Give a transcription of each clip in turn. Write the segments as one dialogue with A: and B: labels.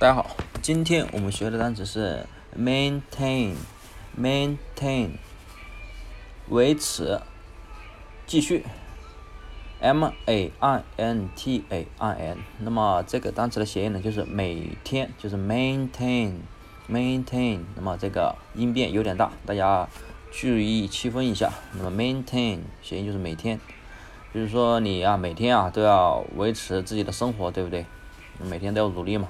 A: 大家好，今天我们学的单词是 maintain，maintain，维持，继续，m a i n t a i n。那么这个单词的谐音呢，就是每天，就是 maintain，maintain。那么这个音变有点大，大家注意区分一下。那么 maintain 谐音就是每天，就是说你啊，每天啊都要维持自己的生活，对不对？每天都要努力嘛。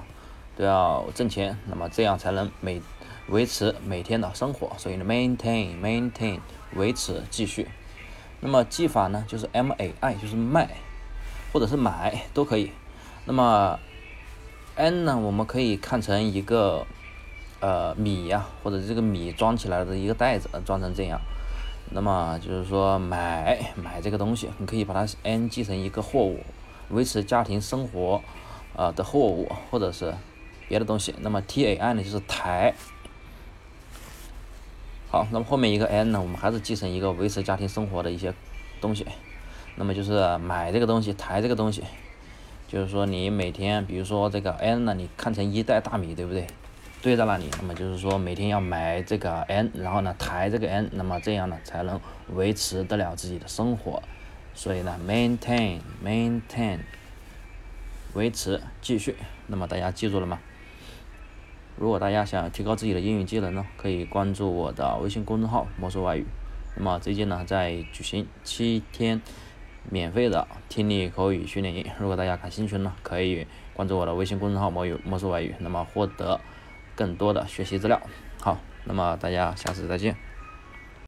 A: 都要挣钱，那么这样才能每维持每天的生活，所以呢，maintain maintain 维持继续。那么记法呢，就是 m a i 就是卖或者是买都可以。那么 n 呢，我们可以看成一个呃米呀，或者这个米装起来的一个袋子，装成这样。那么就是说买买这个东西，你可以把它 n 记成一个货物，维持家庭生活啊的货物，或者是。别的东西，那么 T A I 呢就是抬。好，那么后面一个 N 呢，我们还是继承一个维持家庭生活的一些东西。那么就是买这个东西，抬这个东西，就是说你每天，比如说这个 N 呢，你看成一袋大米，对不对？堆在那里，那么就是说每天要买这个 N，然后呢抬这个 N，那么这样呢才能维持得了自己的生活。所以呢，maintain，maintain，维持，继续。那么大家记住了吗？如果大家想提高自己的英语技能呢，可以关注我的微信公众号“魔术外语”。那么最近呢，在举行七天免费的听力口语训练营。如果大家感兴趣呢，可以关注我的微信公众号“魔语魔术外语”，那么获得更多的学习资料。好，那么大家下次再见。